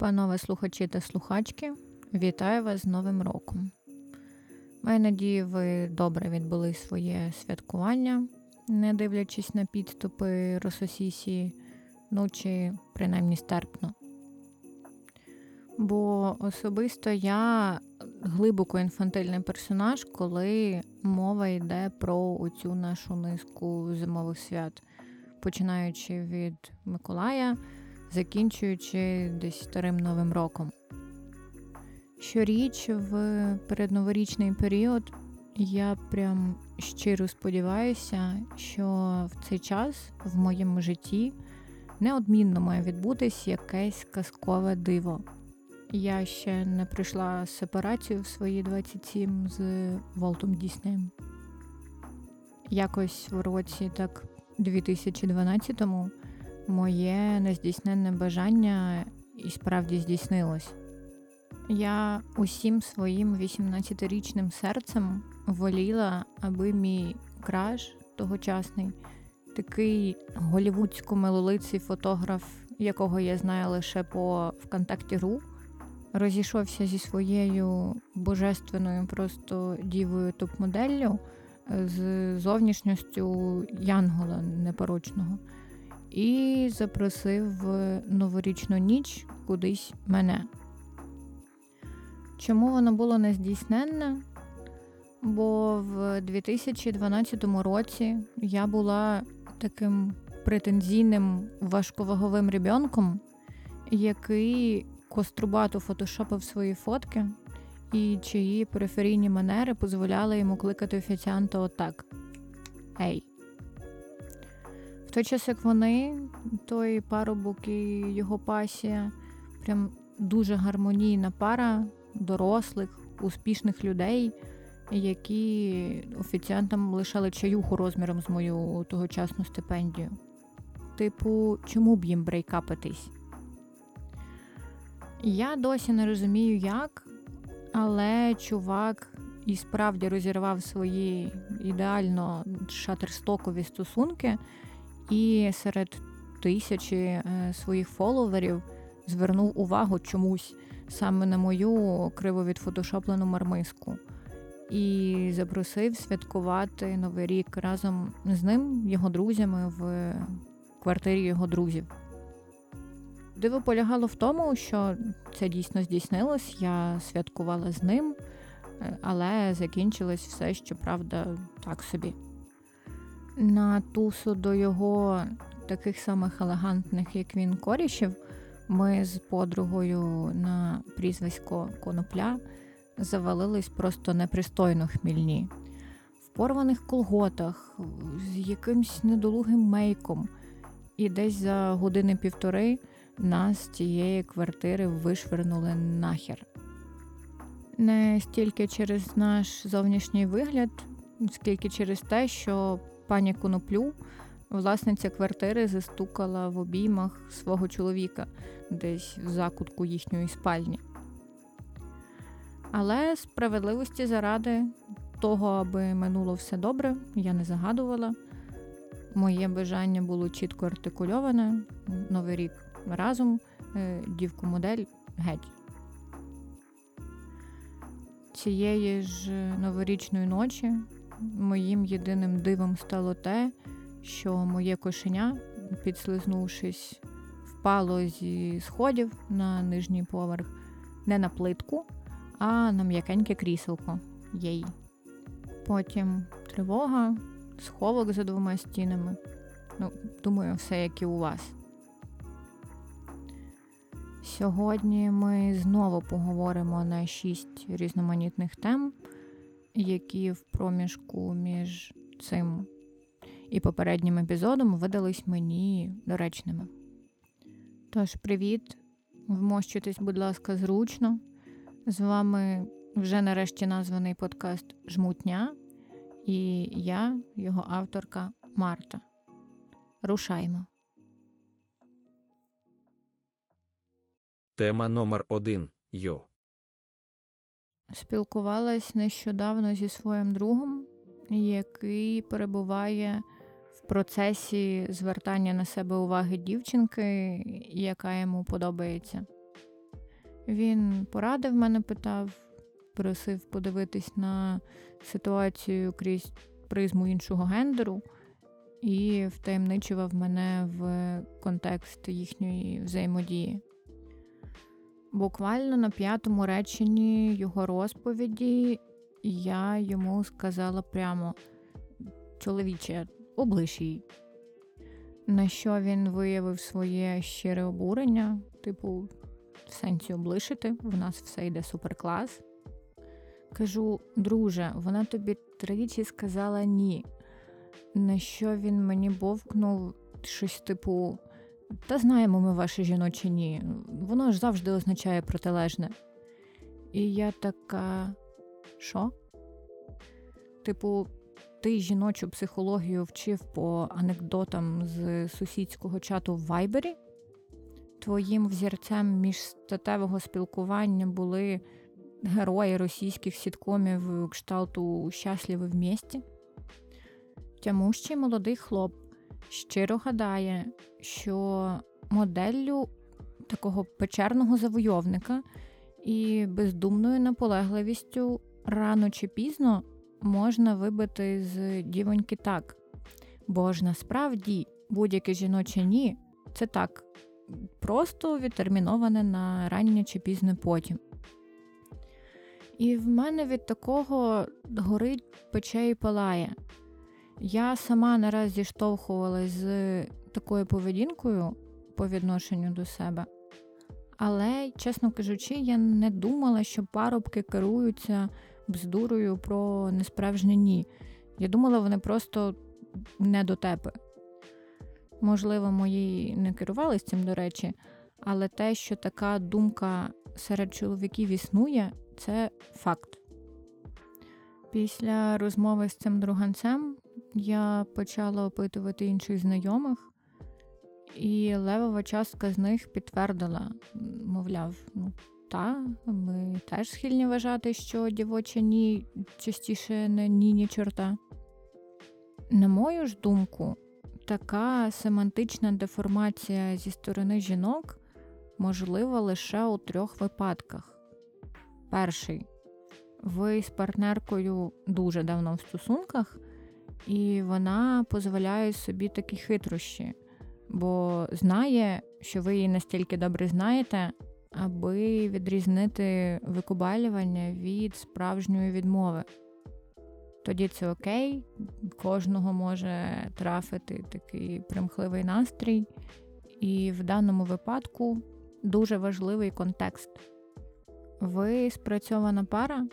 Панове слухачі та слухачки, вітаю вас з Новим роком. Маю надію, ви добре відбули своє святкування, не дивлячись на підступи Рососісії, ну чи принаймні стерпно. Бо особисто я глибоко інфантильний персонаж, коли мова йде про оцю нашу низку зимових свят, починаючи від Миколая закінчуючи десь старим новим роком. Щоріч в передноворічний період я прям щиро сподіваюся, що в цей час в моєму житті неодмінно має відбутись якесь казкове диво. Я ще не пройшла сепарацію в свої 27 з Волтом Діснеєм. Якось в році так 2012-му моє нездійсненне бажання і справді здійснилось. Я усім своїм 18-річним серцем воліла, аби мій краш тогочасний, такий голівудсько-милолиций фотограф, якого я знаю лише по ВКонтакті.ру, розійшовся зі своєю божественною просто дівою топ-моделлю з зовнішністю Янгола непорочного і запросив в новорічну ніч кудись мене. Чому воно було нездійсненне? Бо в 2012 році я була таким претензійним важковаговим ребенком, який кострубато фотошопив свої фотки, і чиї периферійні манери дозволяли йому кликати офіціанта отак. Ей. В той час, як вони, той парубок і його пасія, прям дуже гармонійна пара дорослих, успішних людей, які офіціантам лишали чаюху розміром з мою тогочасну стипендію. Типу, чому б їм брейкапитись? Я досі не розумію, як, але чувак і справді розірвав свої ідеально шатерстокові стосунки і серед тисячі е, своїх фоловерів звернув увагу чомусь саме на мою криво відфотошоплену мармиску і запросив святкувати Новий рік разом з ним, його друзями в квартирі його друзів. Диво полягало в тому, що це дійсно здійснилось, я святкувала з ним, е, але закінчилось все, щоправда, так собі на тусу до його таких самих елегантних, як він, корішів, ми з подругою на прізвисько Конопля завалились просто непристойно хмільні, в порваних колготах, з якимсь недолугим мейком, і десь за години півтори нас з цієї квартири вишвернули нахер. Не стільки через наш зовнішній вигляд, скільки через те, що пані Коноплю, власниця квартири, застукала в обіймах свого чоловіка десь в закутку їхньої спальні. Але справедливості заради того, аби минуло все добре, я не загадувала. Моє бажання було чітко артикульоване. Новий рік разом, е, дівку модель геть. Цієї ж новорічної ночі моїм єдиним дивом стало те, що моє кошеня, підслизнувшись, впало зі сходів на нижній поверх, не на плитку, а на м'якеньке кріселко їй. Потім тривога, сховок за двома стінами. Ну, думаю, все як і у вас. Сьогодні ми знову поговоримо на шість різноманітних тем які в проміжку між цим і попереднім епізодом видались мені доречними. Тож, привіт, вмощуйтесь, будь ласка, зручно. З вами вже нарешті названий подкаст Жмутня, і я, його авторка Марта. Рушаймо. Тема номер один Йо. Спілкувалась нещодавно зі своїм другом, який перебуває в процесі звертання на себе уваги дівчинки, яка йому подобається. Він порадив мене, питав, просив подивитись на ситуацію крізь призму іншого гендеру і втаємничував мене в контекст їхньої взаємодії. Буквально на п'ятому реченні його розповіді я йому сказала прямо: чоловіче, облиш. На що він виявив своє щире обурення, типу, в сенсі облишити, в нас все йде суперклас. Кажу, друже, вона тобі тричі сказала ні. На що він мені бовкнув щось типу: Та знаємо ми ваше жіноче ні. Воно ж завжди означає протилежне. І я така. Що? Типу, ти жіночу психологію вчив по анекдотам з сусідського чату в Вайбері? Твоїм взірцем міжстатевого спілкування були герої російських сіткомів кшталту Щасливі в місті? Тямущий молодий хлоп щиро гадає, що моделлю такого печерного завойовника і бездумною наполегливістю рано чи пізно можна вибити з дівоньки так. Бо ж насправді будь-яке жіноче ні це так, просто відтерміноване на раннє чи пізне потім. І в мене від такого горить пече і палає. Я сама не раз зіштовхувалась з такою поведінкою по відношенню до себе. Але, чесно кажучи, я не думала, що парубки керуються бздурою про несправжнє ні. Я думала, вони просто не дотепи. Можливо, мої не керувалися цим, до речі, але те, що така думка серед чоловіків існує, це факт. Після розмови з цим друганцем я почала опитувати інших знайомих, і левова частка з них підтвердила, мовляв, ну та, ми теж схильні вважати, що дівоча ні частіше не ні, ні чорта. На мою ж думку, така семантична деформація зі сторони жінок можлива лише у трьох випадках. Перший ви з партнеркою дуже давно в стосунках, і вона дозволяє собі такі хитрощі, бо знає, що ви її настільки добре знаєте, аби відрізнити викубалювання від справжньої відмови. Тоді це окей, кожного може трафити такий примхливий настрій, і в даному випадку дуже важливий контекст. Ви спрацьована пара,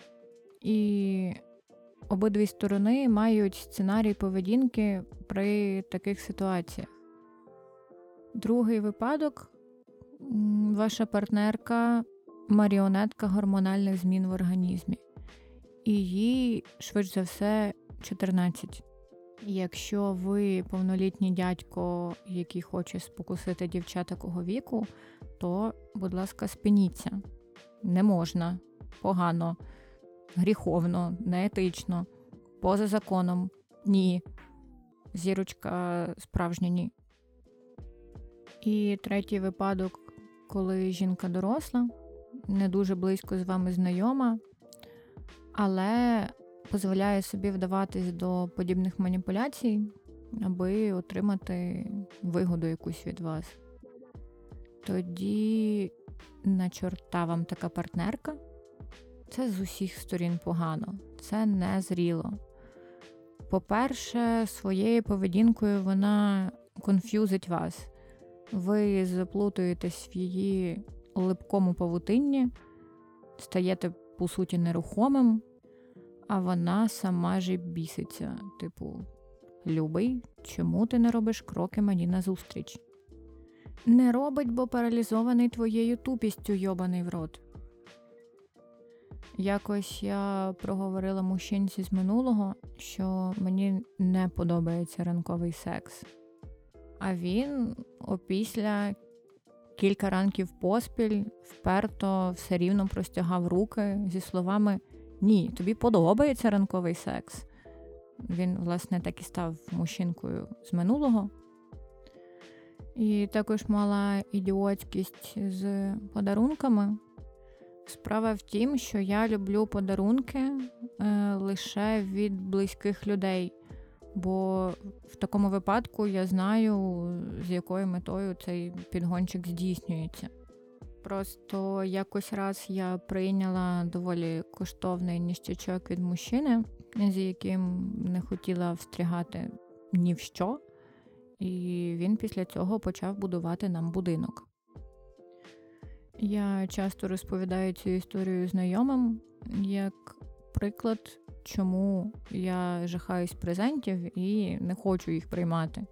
і обидві сторони мають сценарій поведінки при таких ситуаціях. Другий випадок ваша партнерка маріонетка гормональних змін в організмі, і їй, швидше за все, 14. Якщо ви повнолітній дядько, який хоче спокусити дівчат такого віку, то, будь ласка, спиніться. Не можна, погано, гріховно, неетично, поза законом, ні. Зірочка справжня ні. І третій випадок, коли жінка доросла, не дуже близько з вами знайома, але дозволяє собі вдаватись до подібних маніпуляцій, аби отримати вигоду якусь від вас. Тоді на чорта вам така партнерка. Це з усіх сторін погано, це не зріло. По-перше, своєю поведінкою вона конфюзить вас ви заплутуєтесь в її липкому павутинні, стаєте, по суті, нерухомим, а вона сама ж біситься, типу, любий, чому ти не робиш кроки мені назустріч? Не робить, бо паралізований твоєю тупістю, йобаний в рот. Якось я проговорила мужчинці з минулого, що мені не подобається ранковий секс. А він опісля кілька ранків поспіль вперто все рівно простягав руки зі словами Ні, тобі подобається ранковий секс. Він, власне, так і став мужчинкою з минулого. І також мала ідіотськість з подарунками. Справа в тім, що я люблю подарунки е, лише від близьких людей, бо в такому випадку я знаю, з якою метою цей підгончик здійснюється. Просто якось раз я прийняла доволі коштовний ніштячок від мужчини, з яким не хотіла встрягати ні в що, і він після цього почав будувати нам будинок. Я часто розповідаю цю історію знайомим як приклад, чому я жахаюсь презентів і не хочу їх приймати.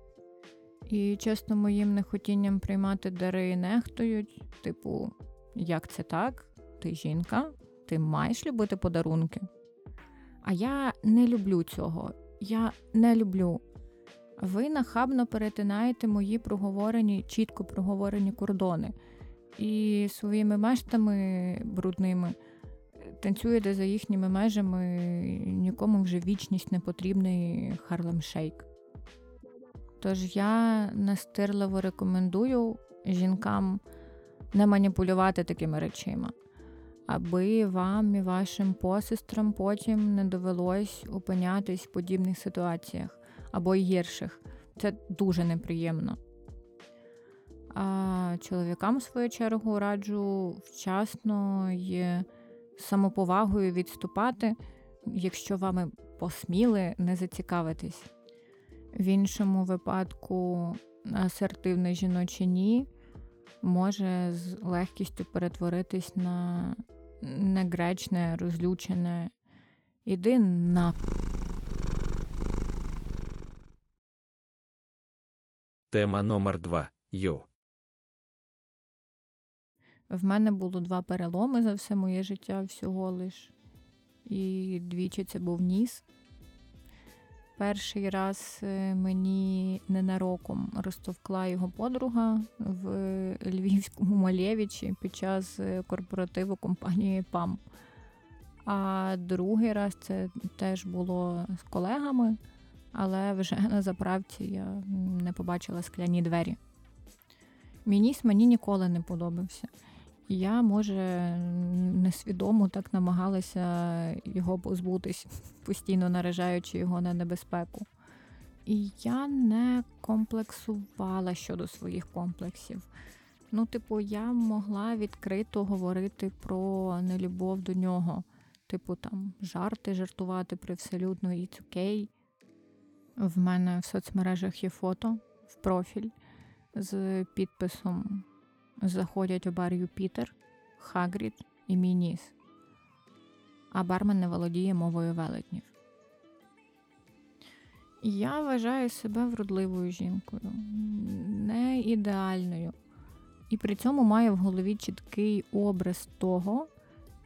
І часто моїм нехотінням приймати дари нехтують, типу, як це так? Ти жінка, ти маєш любити подарунки. А я не люблю цього. Я не люблю. Ви нахабно перетинаєте мої проговорені, чітко проговорені кордони і своїми мештами брудними танцюєте за їхніми межами, нікому вже вічність не потрібний Harlem Shake. Тож я настирливо рекомендую жінкам не маніпулювати такими речима, аби вам і вашим посестрам потім не довелось опинятись в подібних ситуаціях або й гірших. Це дуже неприємно. А чоловікам, в свою чергу, раджу вчасно і самоповагою відступати, якщо вами посміли не зацікавитись. В іншому випадку асертивне жіноче ні може з легкістю перетворитись на негречне, розлючене. Іди на. Тема номер 2 Йо. В мене було два переломи за все моє життя всього лиш. І двічі це був ніс. Перший раз е, мені ненароком розтовкла його подруга в Львівському Малєвичі під час е, корпоративу компанії ПАМ. А другий раз це теж було з колегами, але вже на заправці я не побачила скляні двері. Мій ніс мені ніколи не подобався. Я, може, несвідомо так намагалася його позбутись, постійно наражаючи його на небезпеку. І я не комплексувала щодо своїх комплексів. Ну, типу, я могла відкрито говорити про нелюбов до нього. Типу, там жарти, жартувати привселюдно і окей. В мене в соцмережах є фото в профіль з підписом заходять у бар Юпітер, Хагрід і Мініс, а бармен не володіє мовою велетнів. Я вважаю себе вродливою жінкою, не ідеальною, і при цьому маю в голові чіткий образ того,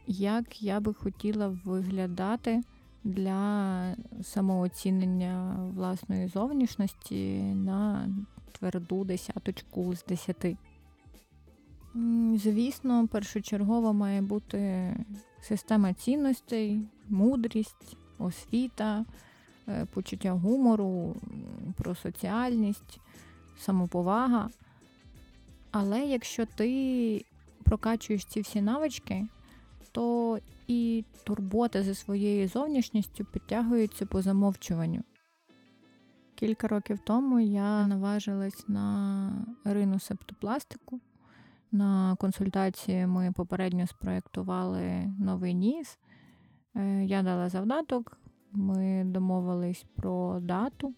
як я би хотіла виглядати для самооцінення власної зовнішності на тверду десяточку з десяти. Звісно, першочергово має бути система цінностей, мудрість, освіта, е, почуття гумору, про соціальність, самоповага. Але якщо ти прокачуєш ці всі навички, то і турбота за своєю зовнішністю підтягується по замовчуванню. Кілька років тому я наважилась на рину септопластику. На консультації ми попередньо спроєктували новий ніс. Е, я дала завдаток, ми домовились про дату.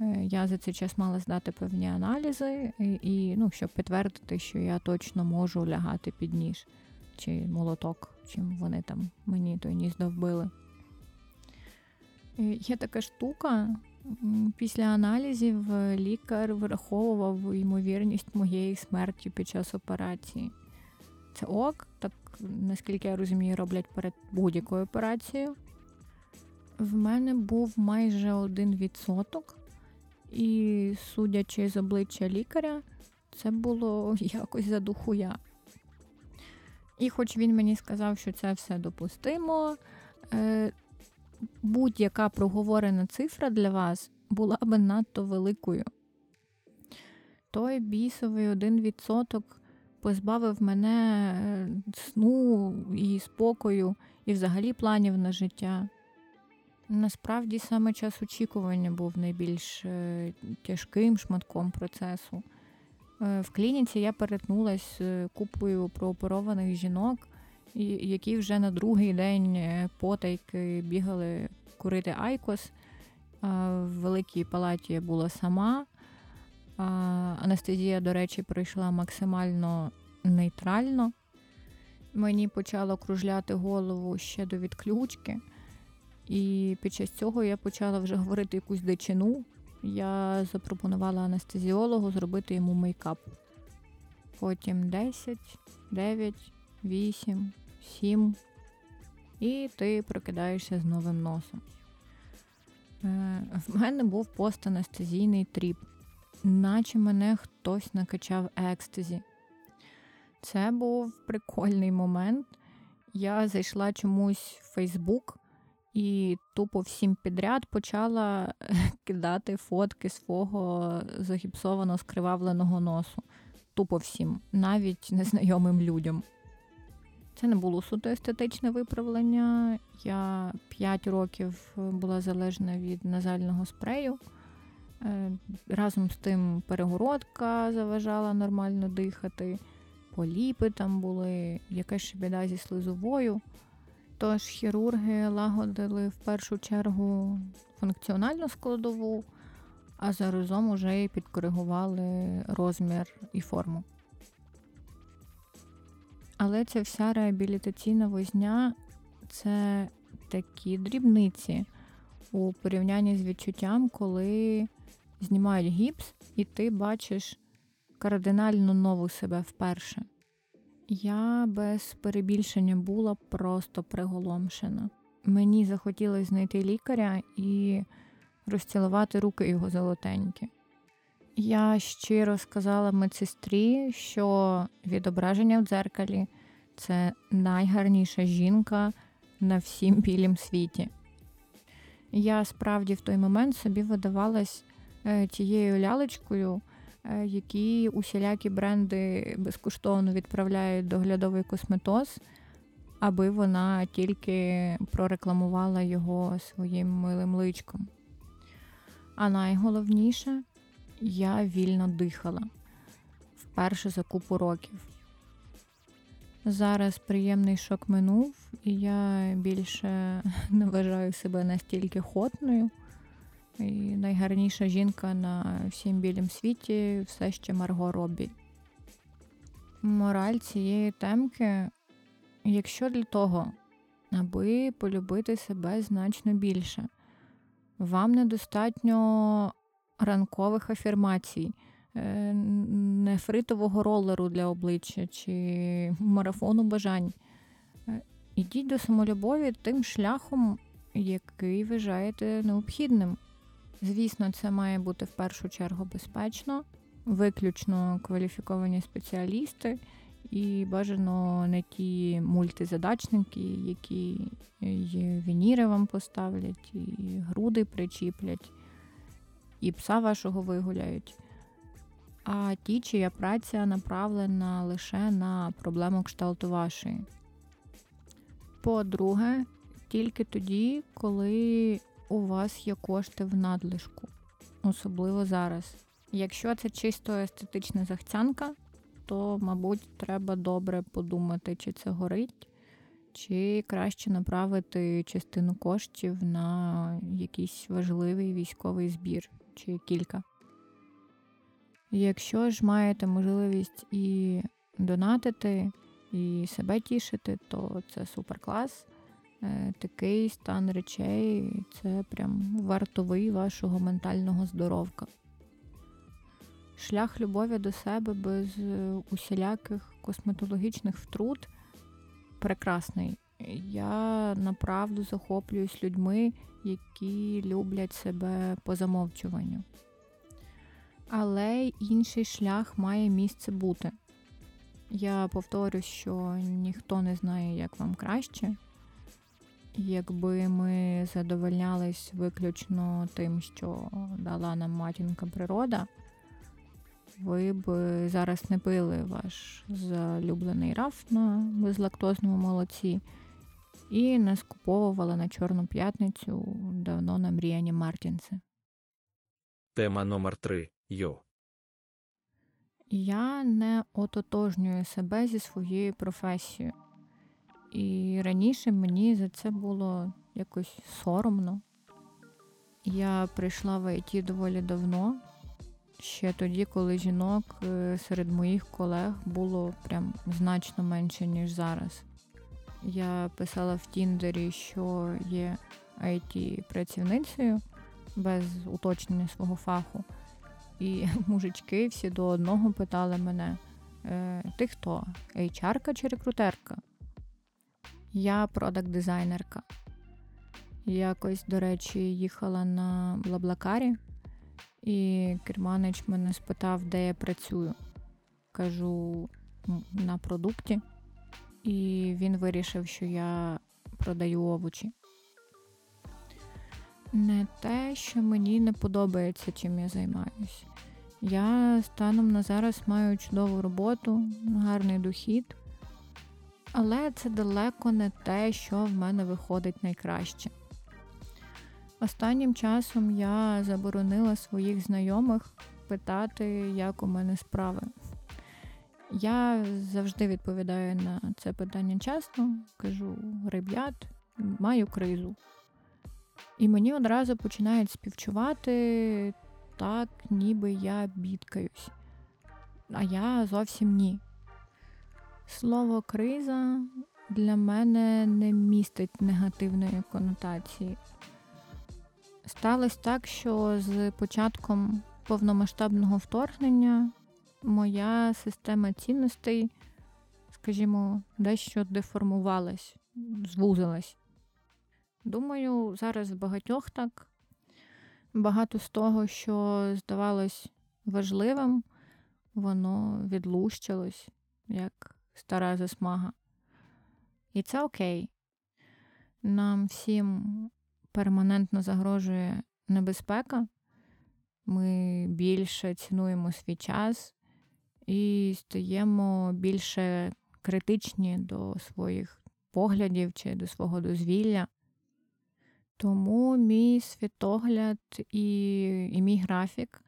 Е, я за цей час мала здати певні аналізи, і, ну, щоб підтвердити, що я точно можу лягати під ніж чи молоток, чим вони там мені той ніс довбили. Е, є така штука, Після аналізів е, лікар враховував ймовірність моєї смерті під час операції. Це ок, так наскільки я розумію, роблять перед будь-якою операцією. В мене був майже один відсоток, і, судячи з обличчя лікаря, це було якось за духуя. І хоч він мені сказав, що це все допустимо, е, будь-яка проговорена цифра для вас була би надто великою. Той бісовий один відсоток позбавив мене е, сну і спокою, і взагалі планів на життя. Насправді саме час очікування був найбільш е, тяжким шматком процесу. Е, В клініці я перетнулася купою прооперованих жінок, які вже на другий день е, потайки бігали курити айкос. В великій палаті я була сама. Анестезія, до речі, пройшла максимально нейтрально. Мені почало кружляти голову ще до відключки. І під час цього я почала вже говорити якусь дичину. Я запропонувала анестезіологу зробити йому мейкап. Потім 10, 9, 8, 7. І ти прокидаєшся з новим носом. Е, В мене був постанестезійний тріп, наче мене хтось накачав екстазі. Це був прикольний момент. Я зайшла чомусь в Фейсбук і тупо всім підряд почала е, кидати фотки свого загіпсовано скривавленого носу. Тупо всім, навіть незнайомим людям. Це не було суто естетичне виправлення. Я 5 років була залежна від назального спрею. Е, Разом з тим перегородка заважала нормально дихати, поліпи там були, якась ще біда зі слизовою. Тож хірурги лагодили в першу чергу функціональну складову, а заразом уже підкоригували розмір і форму. Але ця вся реабілітаційна возня це такі дрібниці у порівнянні з відчуттям, коли знімають гіпс, і ти бачиш кардинально нову себе вперше. Я без перебільшення була просто приголомшена. Мені захотілося знайти лікаря і розцілувати руки його золотенькі. Я щиро сказала медсестрі, що відображення в дзеркалі це найгарніша жінка на всім білім світі. Я справді в той момент собі видавалась е, тією лялечкою, е, які усілякі бренди безкоштовно відправляють доглядовий косметоз, аби вона тільки прорекламувала його своїм милим личком. А найголовніше, я вільно дихала вперше за купу років. Зараз приємний шок минув, і я більше не вважаю себе настільки хотною. І найгарніша жінка на всім білім світі все ще Марго Робі. Мораль цієї темки, якщо для того, аби полюбити себе значно більше, вам недостатньо ранкових афірмацій, е, нефритового ролеру для обличчя чи марафону бажань. Е, Ідіть до самолюбові тим шляхом, який вважаєте необхідним. Звісно, це має бути в першу чергу безпечно, виключно кваліфіковані спеціалісти і бажано не ті мультизадачники, які і вініри вам поставлять, і груди причіплять, і пса вашого вигуляють. А ті, чия праця направлена лише на проблему кшталту вашої. По-друге, тільки тоді, коли у вас є кошти в надлишку, особливо зараз. Якщо це чисто естетична захцянка, то, мабуть, треба добре подумати, чи це горить, чи краще направити частину коштів на якийсь важливий військовий збір чи кілька. Якщо ж маєте можливість і донатити, і себе тішити, то це супер клас. Е, Такий стан речей це прям вартовий вашого ментального здоровка. Шлях любові до себе без е, усіляких косметологічних втрут прекрасний. Я направду захоплююсь людьми, які люблять себе по замовчуванню. Але інший шлях має місце бути. Я повторюсь, що ніхто не знає, як вам краще. Якби ми задовольнялись виключно тим, що дала нам матінка природа, ви б зараз не пили ваш залюблений раф на безлактозному молоці і не скуповували на Чорну п'ятницю давно намріяні Мартінси. Тема номер 3 Йо. Я не ототожнюю себе зі своєю професією. І раніше мені за це було якось соромно. Я прийшла в ІТ доволі давно, ще тоді, коли жінок е, серед моїх колег було прям значно менше, ніж зараз. Я писала в Тіндері, що є it працівницею без уточнення свого фаху. І мужички всі до одного питали мене: «Е, ти хто? HR-ка чи рекрутерка? Я продакт-дизайнерка. Якось, до речі, їхала на Блаблакарі, і керманич мене спитав, де я працюю. Кажу на продукті. І він вирішив, що я продаю овочі. Не те, що мені не подобається, чим я займаюся. Я станом на зараз маю чудову роботу, гарний дохід, але це далеко не те, що в мене виходить найкраще. Останнім часом я заборонила своїх знайомих питати, як у мене справи. Я завжди відповідаю на це питання часто, кажу: ребят, маю кризу. І мені одразу починають співчувати так, ніби я бідкаюсь. А я зовсім ні. Слово криза для мене не містить негативної конотації. Сталося так, що з початком повномасштабного вторгнення моя система цінностей, скажімо, дещо деформувалась, звузилась. Думаю, зараз багатьох так. Багато з того, що здавалось важливим, воно відлущилось, як стара засмага. І це окей. Нам всім перманентно загрожує небезпека. Ми більше цінуємо свій час і стаємо більше критичні до своїх поглядів чи до свого дозвілля. Тому мій світогляд і, і мій графік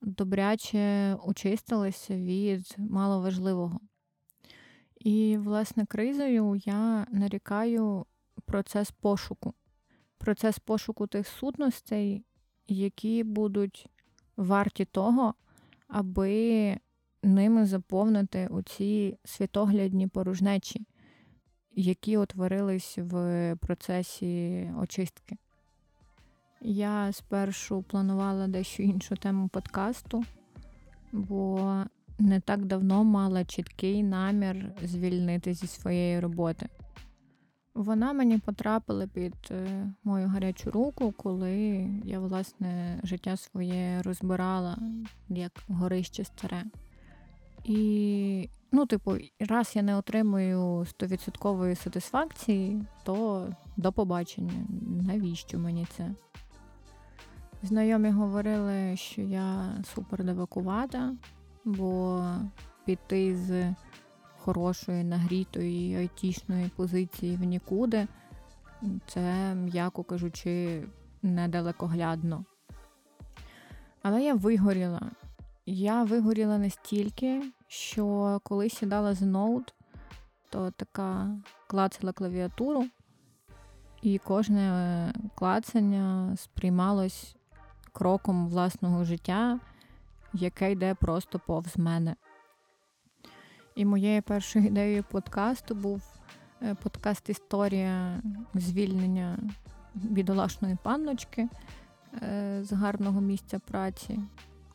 добряче очистилися від маловажливого. І, власне, кризою я нарікаю процес пошуку, процес пошуку тих сутностей, які будуть варті того, аби ними заповнити оці світоглядні порожнечі, які утворились в процесі очистки. Я спершу планувала дещо іншу тему подкасту, бо не так давно мала чіткий намір звільнити зі своєї роботи. Вона мені потрапила під е, мою гарячу руку, коли я, власне, життя своє розбирала як горище старе. І, ну, типу, раз я не отримую 100% сатисфакції, то до побачення. Навіщо мені це? Знайомі говорили, що я супер девакувата, бо піти з хорошої, нагрітої айтішної позиції в нікуди, це, м'яко кажучи, недалекоглядно. Але я вигоріла. Я вигоріла настільки, що коли сідала за ноут, то така клацала клавіатуру, і кожне клацання сприймалось кроком власного життя, яке йде просто повз мене. І моєю першою ідеєю подкасту був е, подкаст Історія звільнення бідолашної панночки е, з гарного місця праці.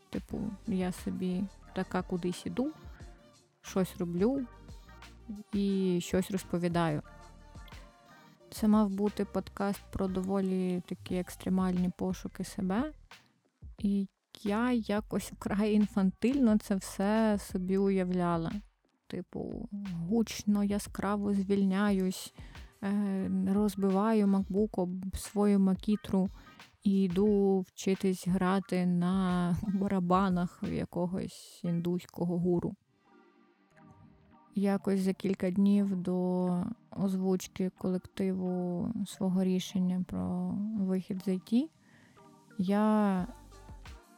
Типу, я собі така кудись іду, щось роблю і щось розповідаю. Це мав бути подкаст про доволі такі екстремальні пошуки себе. І я якось вкрай інфантильно це все собі уявляла. Типу, гучно, яскраво звільняюсь, е, розбиваю макбук об свою макітру і йду вчитись грати на барабанах в якогось індуського гуру. Якось за кілька днів до озвучки колективу свого рішення про вихід з IT я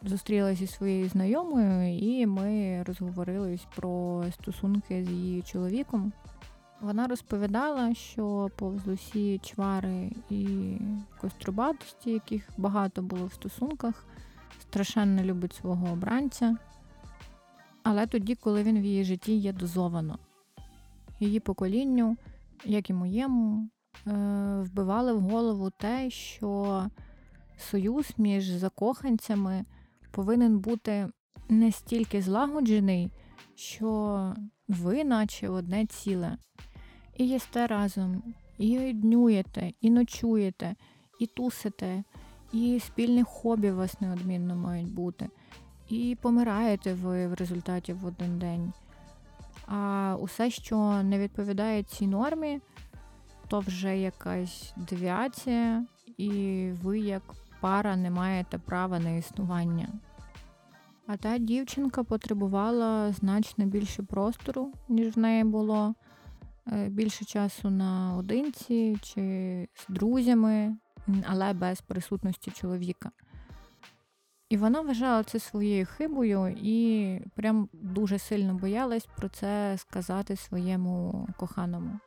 зустрілася зі своєю знайомою, і ми розговорились про стосунки з її чоловіком. Вона розповідала, що повз усі чвари і кострубатості, яких багато було в стосунках, страшенно любить свого обранця. Але тоді, коли він в її житті є дозовано. Її поколінню, як і моєму, е, вбивали в голову те, що союз між закоханцями повинен бути не стільки злагоджений, що ви, наче одне ціле, і їсте разом, і днюєте, і ночуєте, і тусите, і спільних хобі у вас неодмінно мають бути, і помираєте ви в результаті в один день. А усе, що не відповідає цій нормі, то вже якась девіація, і ви як пара не маєте права на існування. А та дівчинка потребувала значно більше простору, ніж в неї було, більше часу наодинці чи з друзями, але без присутності чоловіка. І вона вважала це своєю хибою і прям дуже сильно боялась про це сказати своєму коханому.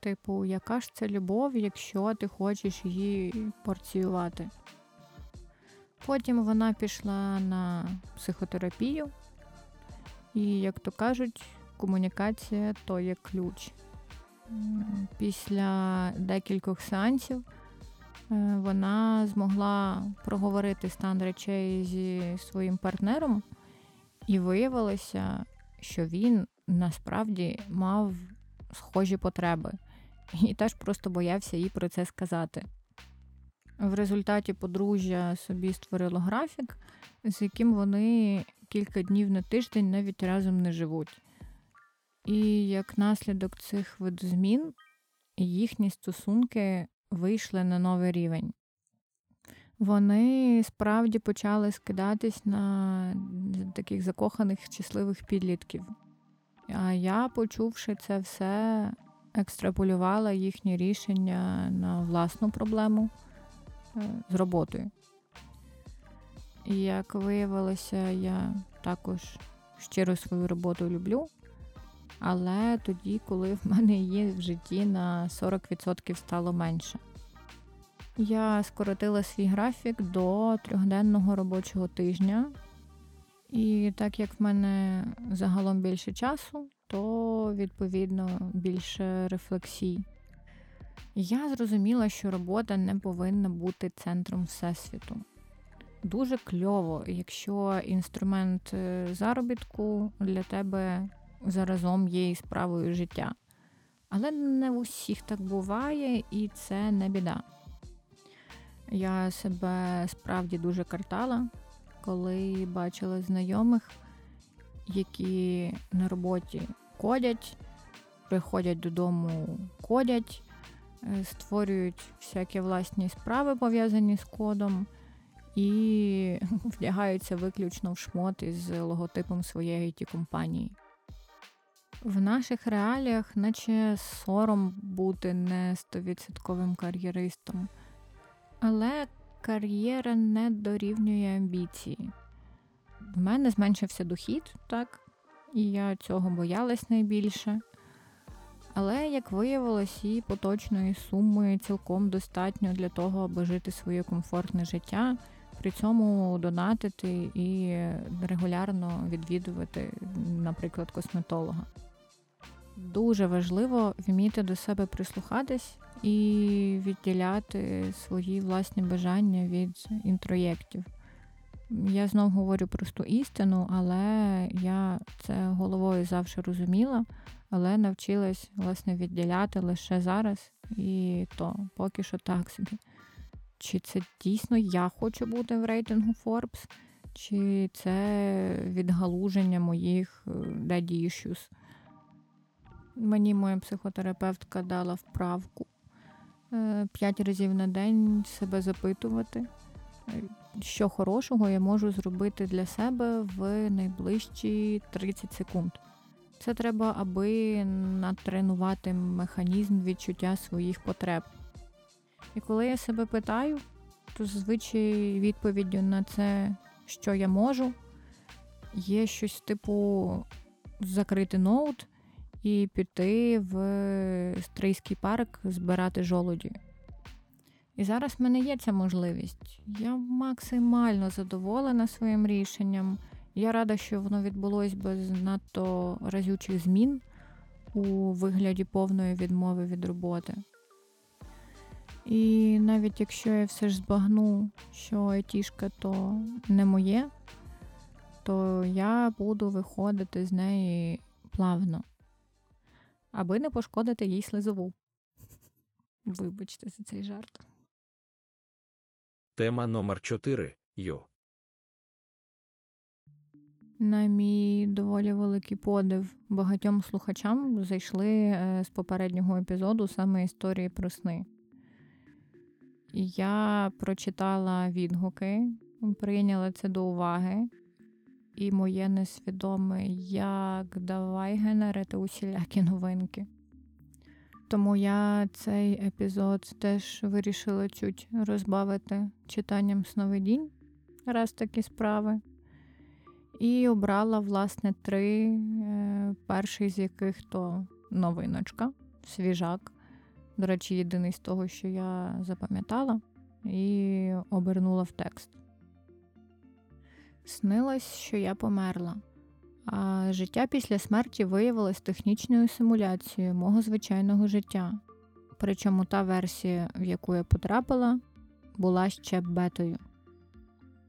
Типу, яка ж це любов, якщо ти хочеш її порціювати? Потім вона пішла на психотерапію, і, як то кажуть, комунікація то є ключ. Після декількох сеансів е, вона змогла проговорити стан речей зі своїм партнером, і виявилося, що він насправді мав схожі потреби, і теж просто боявся їй про це сказати. В результаті подружжя собі створило графік, з яким вони кілька днів на тиждень навіть разом не живуть. І як наслідок цих видозмін їхні стосунки вийшли на новий рівень. Вони справді почали скидатись на таких закоханих щасливих підлітків. А я, почувши це все, екстраполювала їхнє рішення на власну проблему з роботою. І як виявилося, я також щиро свою роботу люблю. Але тоді, коли в мене її в житті на 40% стало менше. Я скоротила свій графік до трьохденного робочого тижня. І так як в мене загалом більше часу, то відповідно більше рефлексій. Я зрозуміла, що робота не повинна бути центром всесвіту. Дуже кльово, якщо інструмент е, заробітку для тебе заразом є і справою життя. Але не у всіх так буває, і це не біда. Я себе справді дуже картала, коли бачила знайомих, які на роботі кодять, приходять додому, кодять. Е, створюють всякі власні справи, пов'язані з кодом, і вдягаються виключно в шмот із логотипом своєї it компанії. В наших реаліях, наче сором бути не стовідсотковим кар'єристом, але кар'єра не дорівнює амбіції. В мене зменшився дохід, так, і я цього боялась найбільше. Але, як виявилось, і поточної суми цілком достатньо для того, аби жити своє комфортне життя, при цьому донатити і регулярно відвідувати, наприклад, косметолога. Дуже важливо вміти до себе прислухатись і відділяти свої власні бажання від інтроєктів. Я знов говорю просту істину, але я це головою завжди розуміла але навчилась власне відділяти лише зараз, і то поки що так собі. Чи це дійсно я хочу бути в рейтингу Forbes, чи це відгалуження моїх е, daddy issues? Мені моя психотерапевтка дала вправку е, п'ять разів на день себе запитувати, що хорошого я можу зробити для себе в найближчі 30 секунд. Це треба, аби натренувати механізм відчуття своїх потреб. І коли я себе питаю, то зазвичай відповіддю на це, що я можу, є щось типу закрити ноут і піти в стрийський парк збирати жолуді. І зараз в мене є ця можливість. Я максимально задоволена своїм рішенням. Я рада, що воно відбулось без надто разючих змін у вигляді повної відмови від роботи. І навіть якщо я все ж збагну, що айтішка то не моє, то я буду виходити з неї плавно, аби не пошкодити їй слизову. Вибачте за цей жарт. Тема номер 4 Йо. На мій доволі великий подив багатьом слухачам зайшли е, з попереднього епізоду саме історії про сни. Я прочитала відгуки, прийняла це до уваги, і моє несвідоме як давай генерити усілякі новинки. Тому я цей епізод теж вирішила чуть розбавити читанням сновидінь, раз такі справи. І обрала, власне, три, е, перший з яких то новиночка, свіжак. До речі, єдиний з того, що я запам'ятала, і обернула в текст. Снилось, що я померла, а життя після смерті виявилось технічною симуляцією мого звичайного життя. Причому та версія, в яку я потрапила, була ще бетою.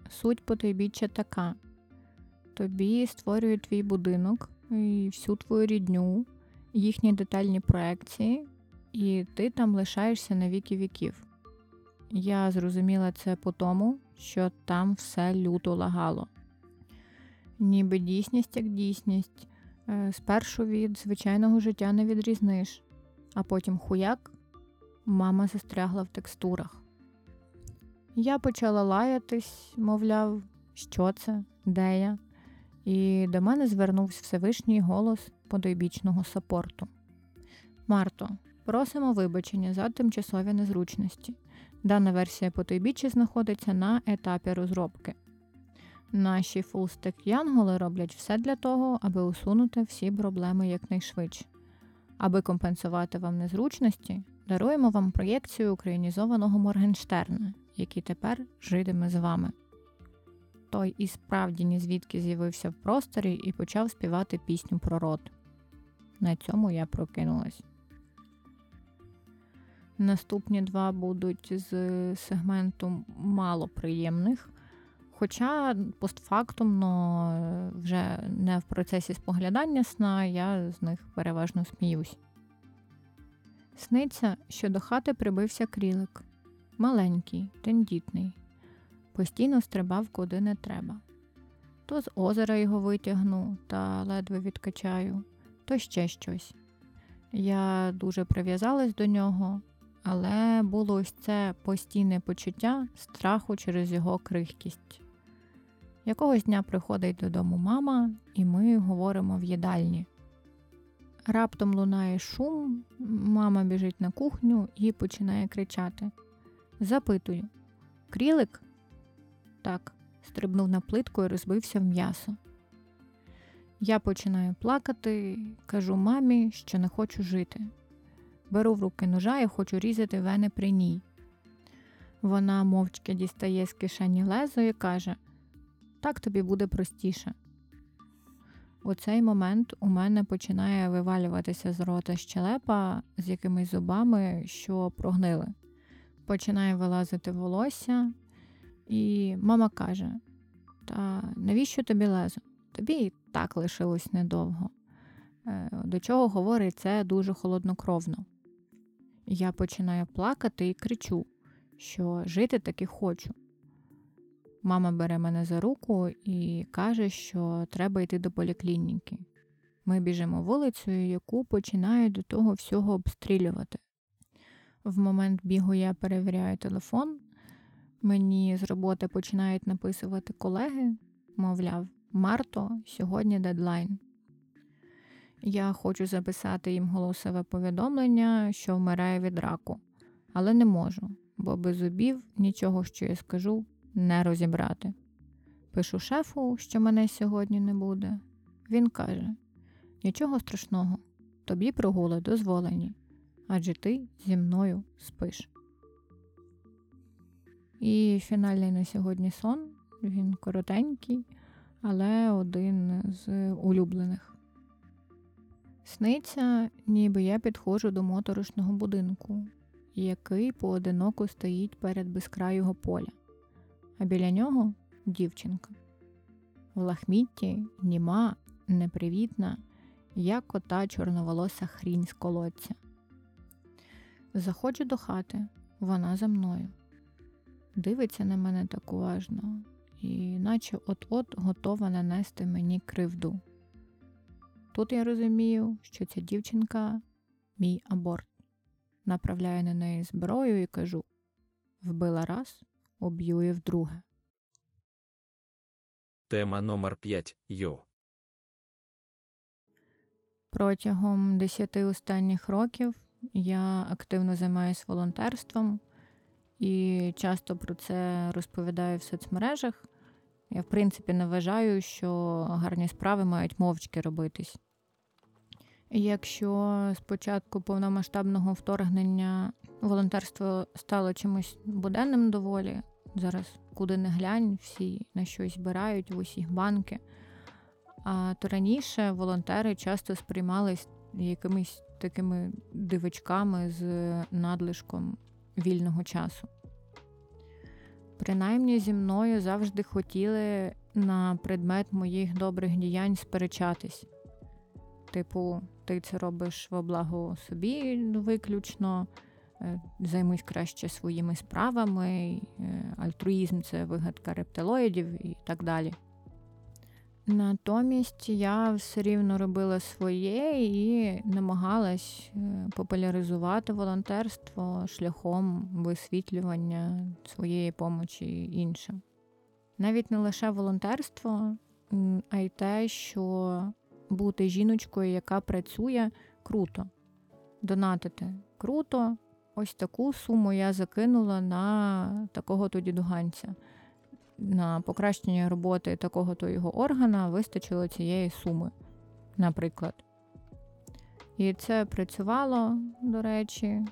Суть потойбіччя така тобі створюють твій будинок і всю твою рідню, їхні детальні проекції, і ти там лишаєшся на віки віків. Я зрозуміла це по тому, що там все люто лагало. Ніби дійсність як дійсність, е, спершу від звичайного життя не відрізниш, а потім хуяк мама застрягла в текстурах. Я почала лаятись, мовляв, що це, де я, і до мене звернувся Всевишній голос подойбічного сапорту. Марто, просимо вибачення за тимчасові незручності. Дана версія потойбіччя знаходиться на етапі розробки. Наші full-stack янголи роблять все для того, аби усунути всі проблеми якнайшвидше. Аби компенсувати вам незручності, даруємо вам проєкцію українізованого Моргенштерна, який тепер житиме з вами той і справді ні звідки з'явився в просторі і почав співати пісню про рот. На цьому я прокинулась. Наступні два будуть з сегменту малоприємних, хоча постфактумно вже не в процесі споглядання сна, я з них переважно сміюсь. Сниться, що до хати прибився крілик. Маленький, тендітний, постійно стрибав куди не треба. То з озера його витягну та ледве відкачаю, то ще щось. Я дуже прив'язалась до нього, але було ось це постійне почуття страху через його крихкість. Якогось дня приходить додому мама, і ми говоримо в їдальні. Раптом лунає шум, мама біжить на кухню і починає кричати. Запитую Крілик? Так, стрибнув на плитку і розбився в м'ясо. Я починаю плакати, кажу мамі, що не хочу жити. Беру в руки ножа і хочу різати вени при ній. Вона мовчки дістає з кишені лезо і каже: Так тобі буде простіше. У цей момент у мене починає вивалюватися з рота щелепа з якимись зубами, що прогнили. Починає вилазити волосся, і мама каже: Та навіщо тобі лезо? Тобі і так лишилось недовго. Е, до чого говорить це дуже холоднокровно. Я починаю плакати і кричу, що жити таки хочу. Мама бере мене за руку і каже, що треба йти до поліклініки. Ми біжимо вулицею, яку починають до того всього обстрілювати. В момент бігу я перевіряю телефон, Мені з роботи починають написувати колеги, мовляв, Марто, сьогодні дедлайн. Я хочу записати їм голосове повідомлення, що вмирає від раку, але не можу, бо без зубів нічого, що я скажу, не розібрати. Пишу шефу, що мене сьогодні не буде. Він каже: нічого страшного, тобі прогули дозволені, адже ти зі мною спиш. І фінальний на сьогодні сон. Він коротенький, але один з улюблених. Сниться, ніби я підходжу до моторошного будинку, який поодиноко стоїть перед безкрайого поля, а біля нього дівчинка. В лахмітті, німа, непривітна, як кота чорноволоса хрінь з колодця. Заходжу до хати, вона за мною. Дивиться на мене так уважно, і наче от-от готова нанести мені кривду. Тут я розумію, що ця дівчинка мій аборт. Направляю на неї зброю і кажу: вбила раз, уб'ю і вдруге. Тема номер 5 Йо. Протягом 10 останніх років я активно займаюся волонтерством і часто про це розповідаю в соцмережах. Я, в принципі, не вважаю, що гарні справи мають мовчки робитись. Якщо з початку повномасштабного вторгнення волонтерство стало чимось буденним доволі, зараз куди не глянь, всі на щось збирають в усіх банки. А то раніше волонтери часто сприймались якимись такими дивичками з надлишком вільного часу. Принаймні зі мною завжди хотіли на предмет моїх добрих діянь сперечатись. Типу, ти це робиш во благо собі виключно, е, займись краще своїми справами, е, альтруїзм це вигадка рептилоїдів і так далі. Натомість я все рівно робила своє і намагалась е, популяризувати волонтерство шляхом висвітлювання своєї помочі іншим. Навіть не лише волонтерство, а й те, що бути жіночкою, яка працює, круто. Донатити круто. Ось таку суму я закинула на такого то дідуганця на покращення роботи такого то його органа вистачило цієї суми, наприклад. І це працювало, до речі.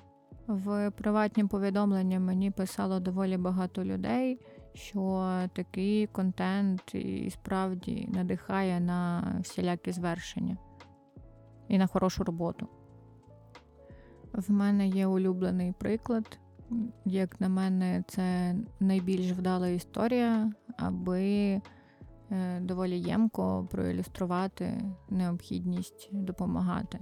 В приватні повідомлення мені писало доволі багато людей, що такий контент і справді надихає на всілякі звершення і на хорошу роботу. В мене є улюблений приклад як на мене, це найбільш вдала історія, аби е, доволі ємко проілюструвати необхідність допомагати.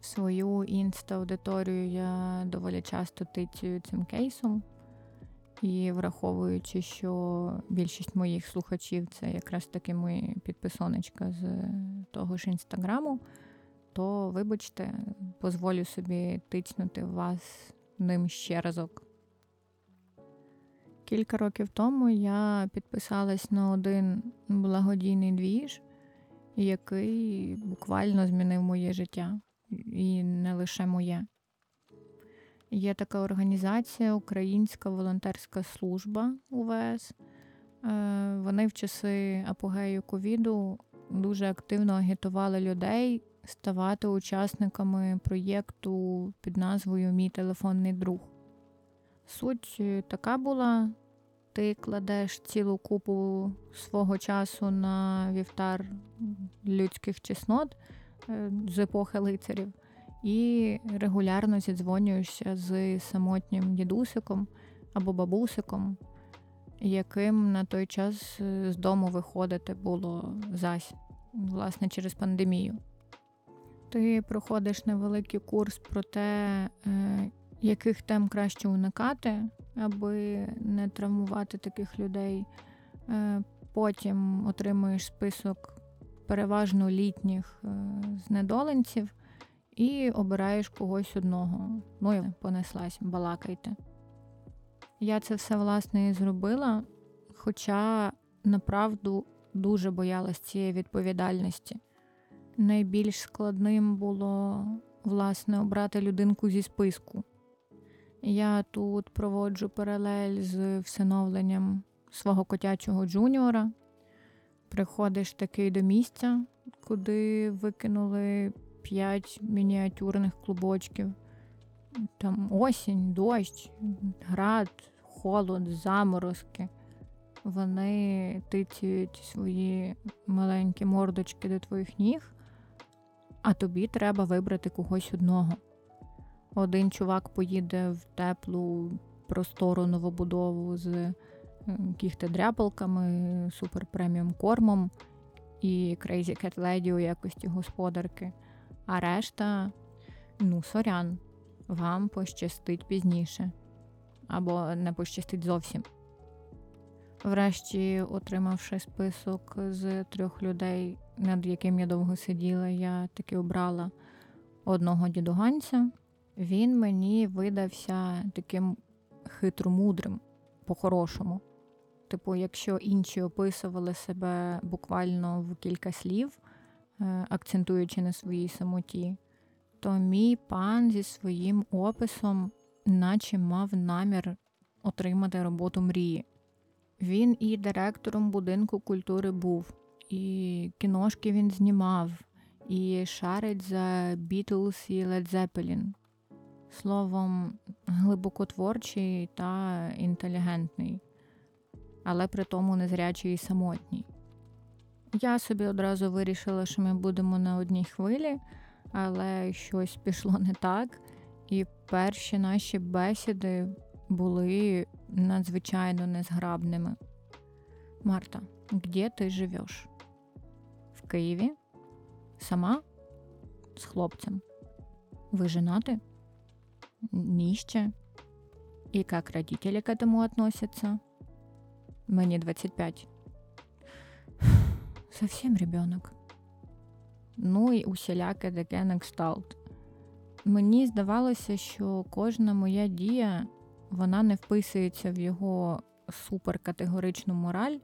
Свою інста-аудиторію я доволі часто тицюю цим кейсом, і враховуючи, що більшість моїх слухачів це якраз таки мої підписонечка з того ж інстаграму, то вибачте, дозволю собі тицнути вас ним ще разок. Кілька років тому я підписалась на один благодійний двіж, який буквально змінив моє життя, і не лише моє. Є така організація Українська волонтерська служба УВС. Е, вони в часи апогею ковіду дуже активно агітували людей ставати учасниками проєкту під назвою Мій телефонний друг. Суть е, така була: ти кладеш цілу купу свого часу на вівтар людських чеснот е, з епохи лицарів, і регулярно зідзвонюєшся з самотнім дідусиком або бабусиком, яким на той час е, з дому виходити було зась, власне, через пандемію. Ти проходиш невеликий курс про те, е, яких тем краще уникати, аби не травмувати таких людей. Е, потім отримуєш список переважно літніх знедоленців і обираєш когось одного. Ну і понеслась, балакайте. Я це все власне і зробила, хоча направду дуже боялась цієї відповідальності. Найбільш складним було власне обрати людинку зі списку. Я тут проводжу паралель з всиновленням свого котячого джуніора. Приходиш такий до місця, куди викинули п'ять мініатюрних клубочків. Там осінь, дощ, град, холод, заморозки. Вони тицюють свої маленькі мордочки до твоїх ніг, а тобі треба вибрати когось одного. Один чувак поїде в теплу простору новобудову з е, кіхтедряпалками, супер преміум кормом і Crazy Cat Lady у якості господарки. А решта, ну, сорян, вам пощастить пізніше. Або не пощастить зовсім. Врешті, отримавши список з трьох людей, над яким я довго сиділа, я таки обрала одного дідуганця. Він мені видався таким хитромудрим, по-хорошому. Типу, якщо інші описували себе буквально в кілька слів, акцентуючи на своїй самоті, то мій пан зі своїм описом, наче мав намір отримати роботу мрії. Він і директором будинку культури був, і кіношки він знімав, і шарить за Бітлз і Led Zeppelin. Словом, глибокотворчий та інтелігентний, але при тому незрячий і самотній. Я собі одразу вирішила, що ми будемо на одній хвилі, але щось пішло не так, і перші наші бесіди були надзвичайно незграбними. Марта, где ти живеш? В Києві? Сама? З хлопцем? Ви женаты? Нище? И как родители к этому относятся? Мне 25. Совсем ребенок. Ну і усіляке таке на кшталт. Мені здавалося, що кожна моя дія вона не вписується в його суперкатегоричну мораль.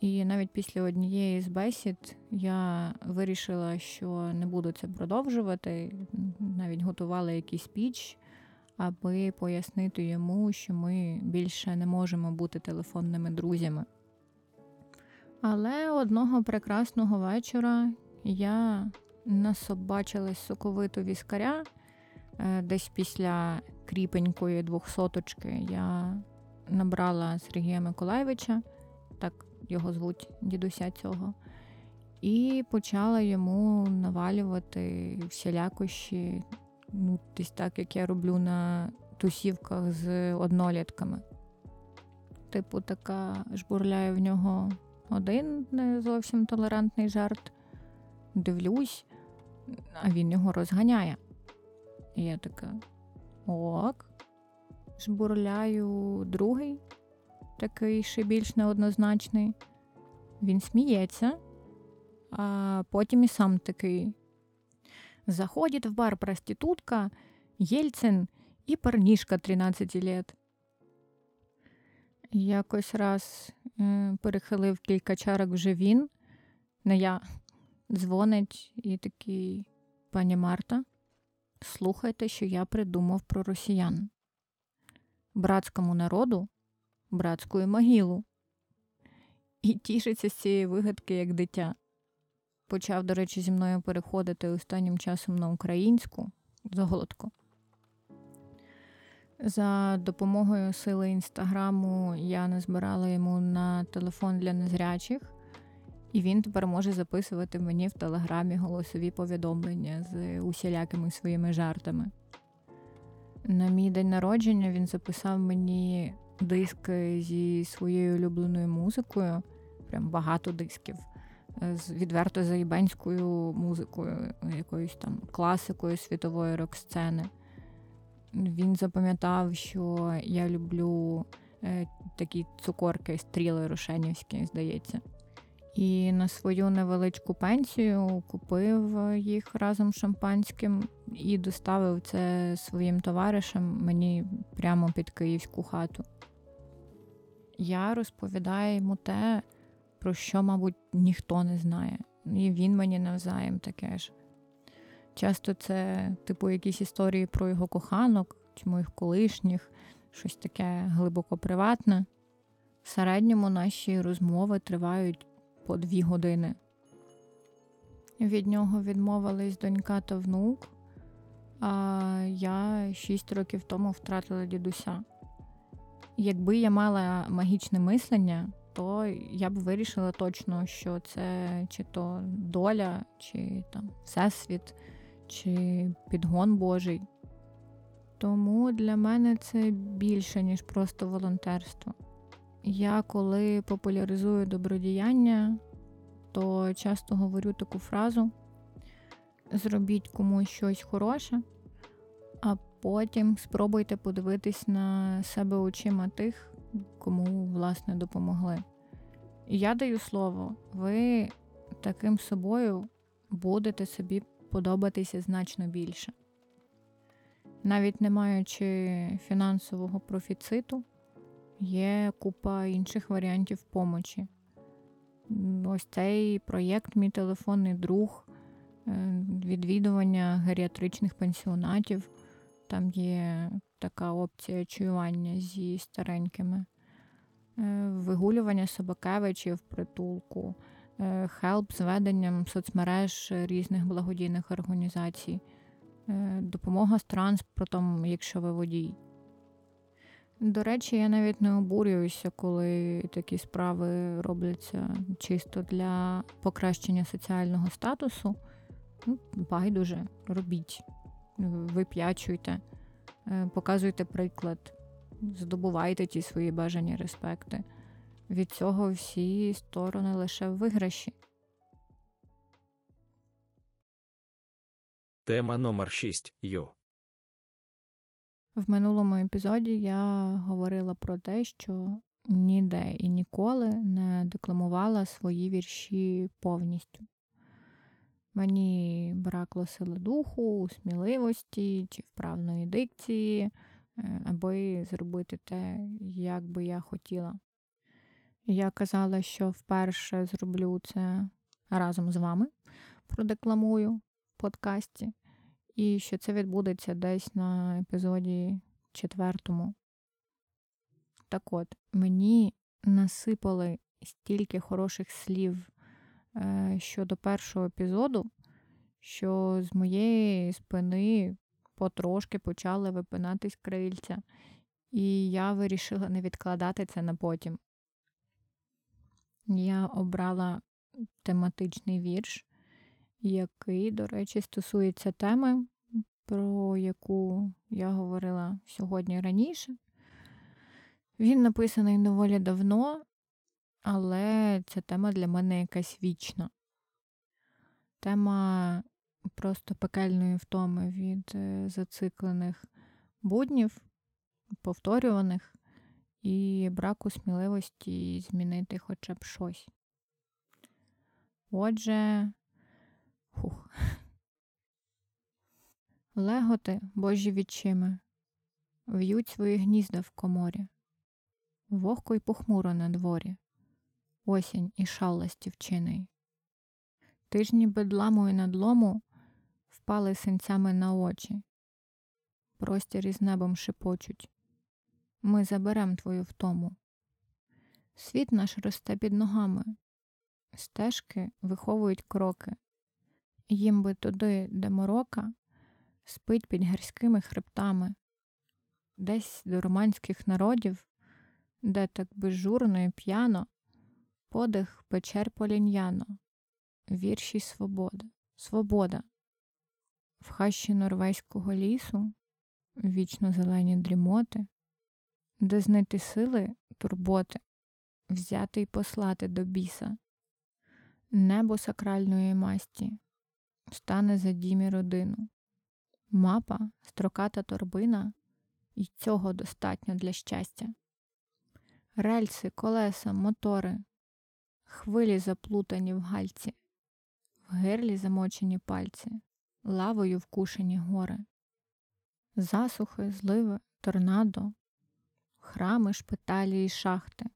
І навіть після однієї з бесід я вирішила, що не буду це продовжувати. Навіть готувала якийсь спіч, аби пояснити йому, що ми більше не можемо бути телефонними друзями. Але одного прекрасного вечора я насобачилась соковиту віскаря е, десь після кріпенької двохсоточки я набрала Сергія Миколаєвича, так його звуть дідуся цього, і почала йому навалювати всілякощі, ну, десь так, як я роблю на тусівках з однолітками. Типу, така жбурляє в нього один не зовсім толерантний жарт. Дивлюсь, а він його розганяє. І я така. Ок. Жбурляю другий, такий ще більш неоднозначний. Він сміється, а потім і сам такий. Заходить в бар проститутка, Єльцин і парнішка 13 лет. Якось раз перехилив кілька чарок вже він, не я, дзвонить і такий пані Марта. Слухайте, що я придумав про росіян. Братському народу братську могилу. І тішиться з цієї вигадки як дитя. Почав, до речі, зі мною переходити останнім часом на українську заголодку. За допомогою сили інстаграму я назбирала йому на телефон для незрячих, і він тепер може записувати мені в телеграмі голосові повідомлення з усілякими своїми жартами. На мій день народження він записав мені диски зі своєю улюбленою музикою, прям багато дисків, з відверто заїбенською музикою, якоюсь там класикою світової рок-сцени. Він запам'ятав, що я люблю е, такі цукорки стріли рошенівські, здається. І на свою невеличку пенсію купив їх разом з шампанським і доставив це своїм товаришам мені прямо під київську хату. Я розповідаю йому те, про що, мабуть, ніхто не знає. І він мені навзаєм таке ж. Часто це, типу, якісь історії про його коханок чи моїх колишніх, щось таке глибоко приватне. В середньому наші розмови тривають по дві години. Від нього відмовились донька та внук, а я шість років тому втратила дідуся. Якби я мала магічне мислення, то я б вирішила точно, що це чи то доля, чи там всесвіт, чи підгон Божий. Тому для мене це більше, ніж просто волонтерство. Я коли популяризую добродіяння, то часто говорю таку фразу: зробіть комусь щось хороше, а потім спробуйте подивитись на себе очима тих, кому власне допомогли. І я даю слово, ви таким собою будете собі подобатися значно більше. Навіть не маючи фінансового профіциту, є купа інших варіантів помочі. Ось цей проєкт, мій телефонний друг, е, відвідування геріатричних пенсіонатів. Там є така опція чуювання зі старенькими, е, вигулювання собакевичів в притулку, хелп з веденням соцмереж різних благодійних організацій, допомога з транспортом, якщо ви водій. До речі, я навіть не обурююся, коли такі справи робляться чисто для покращення соціального статусу. Ну, Байдуже, робіть, вип'ячуйте, е, показуйте приклад, здобувайте ті свої бажані респекти. Від цього всі сторони лише в виграші. Тема номер 6 Йо. В минулому епізоді я говорила про те, що ніде і ніколи не декламувала свої вірші повністю. Мені бракло сили духу, сміливості чи вправної дикції, е, аби зробити те, як би я хотіла. Я казала, що вперше зроблю це разом з вами, продекламую в подкасті і що це відбудеться десь на епізоді четвертому. Так от, мені насипали стільки хороших слів е, щодо першого епізоду, що з моєї спини потрошки почали випинатись крильця, і я вирішила не відкладати це на потім. Я обрала тематичний вірш, який, до речі, стосується теми, про яку я говорила сьогодні раніше. Він написаний доволі давно, але ця тема для мене якась вічна. Тема просто пекельної втоми від е, зациклених буднів, повторюваних, і браку сміливості змінити хоча б щось. Отже, Хух. Леготи, божі відчими, в'ють свої гнізда в коморі, вогко й похмуро на дворі, осінь і шалості вчиний. Тижні бедламу і надлому впали синцями на очі, простір із небом шепочуть. Ми заберем твою втому. Світ наш росте під ногами, стежки виховують кроки. Їм би туди, де морока, спить під гірськими хребтами, десь до романських народів, де так безжурно і п'яно, подих печер полін'яно, вірші свобода, свобода, в хащі норвезького лісу, вічно зелені дрімоти, де знайти сили турботи, взяти й послати до біса, небо сакральної масті стане за дімі родину. Мапа, строката торбина, і цього достатньо для щастя. Рельси, колеса, мотори, хвилі заплутані в гальці, в гирлі замочені пальці, лавою вкушені гори, засухи, зливи, торнадо, храми, шпиталі і шахти,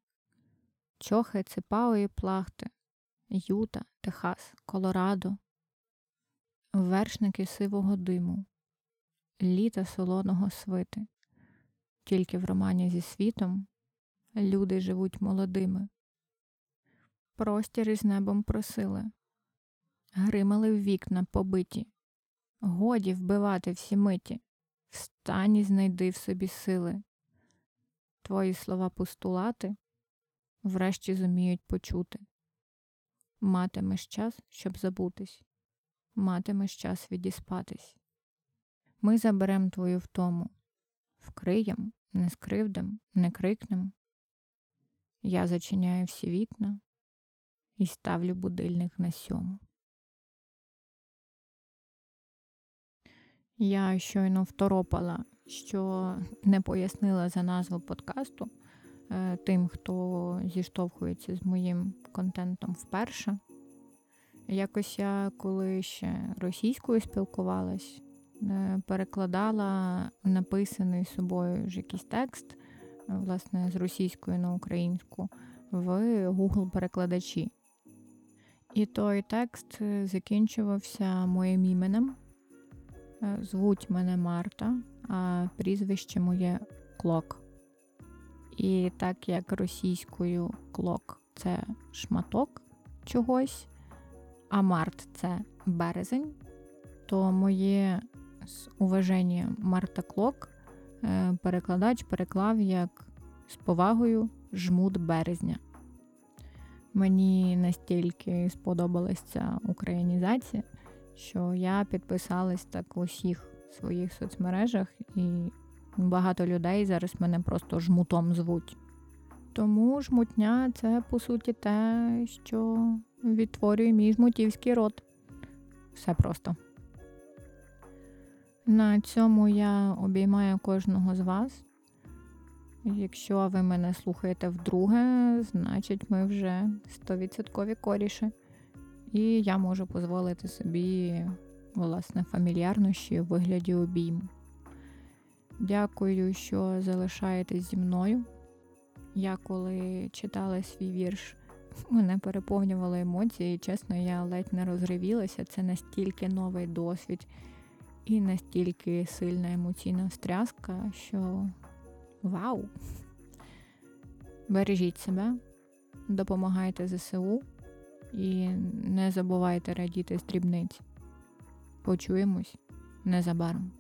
чохи ципавої плахти, Юта, Техас, Колорадо, вершники сивого диму, літа солоного свити. Тільки в романі зі світом люди живуть молодими. Простір із небом просили, гримали в вікна побиті, годі вбивати всі миті, встань і знайди в собі сили. Твої слова постулати врешті зуміють почути. Матимеш час, щоб забутись, матимеш час відіспатись. Ми заберем твою втому, вкриєм, не скривдем, не крикнем. Я зачиняю всі вікна і ставлю будильник на сьому. Я щойно второпала, що не пояснила за назву подкасту е, тим, хто зіштовхується з моїм контентом вперше. Якось я коли ще російською спілкувалась, е, перекладала написаний собою ж якийсь текст, власне, з російської на українську в Google перекладачі. І той текст е, закінчувався моїм іменем. Е, Звуть мене Марта, а прізвище моє Клок. І так як російською клок це шматок чогось, а март це березень, то моє с уважением Марта Клок е, перекладач переклав як з повагою жмут березня. Мені настільки сподобалася українізація, що я підписалась так в усіх своїх соцмережах, і багато людей зараз мене просто жмутом звуть. Тому жмутня це по суті те, що відтворює мій жмутівський рот. Все просто. На цьому я обіймаю кожного з вас. Якщо ви мене слухаєте вдруге, значить ми вже 100% коріші. І я можу дозволити собі, власне, фамільярнощі у вигляді обійму. Дякую, що залишаєтесь зі мною. Я коли читала свій вірш, мене переповнювали емоції, і чесно, я ледь не розривілася. Це настільки новий досвід і настільки сильна емоційна встряска, що вау! Бережіть себе, допомагайте ЗСУ і не забувайте радіти з дрібниць. Почуємось незабаром.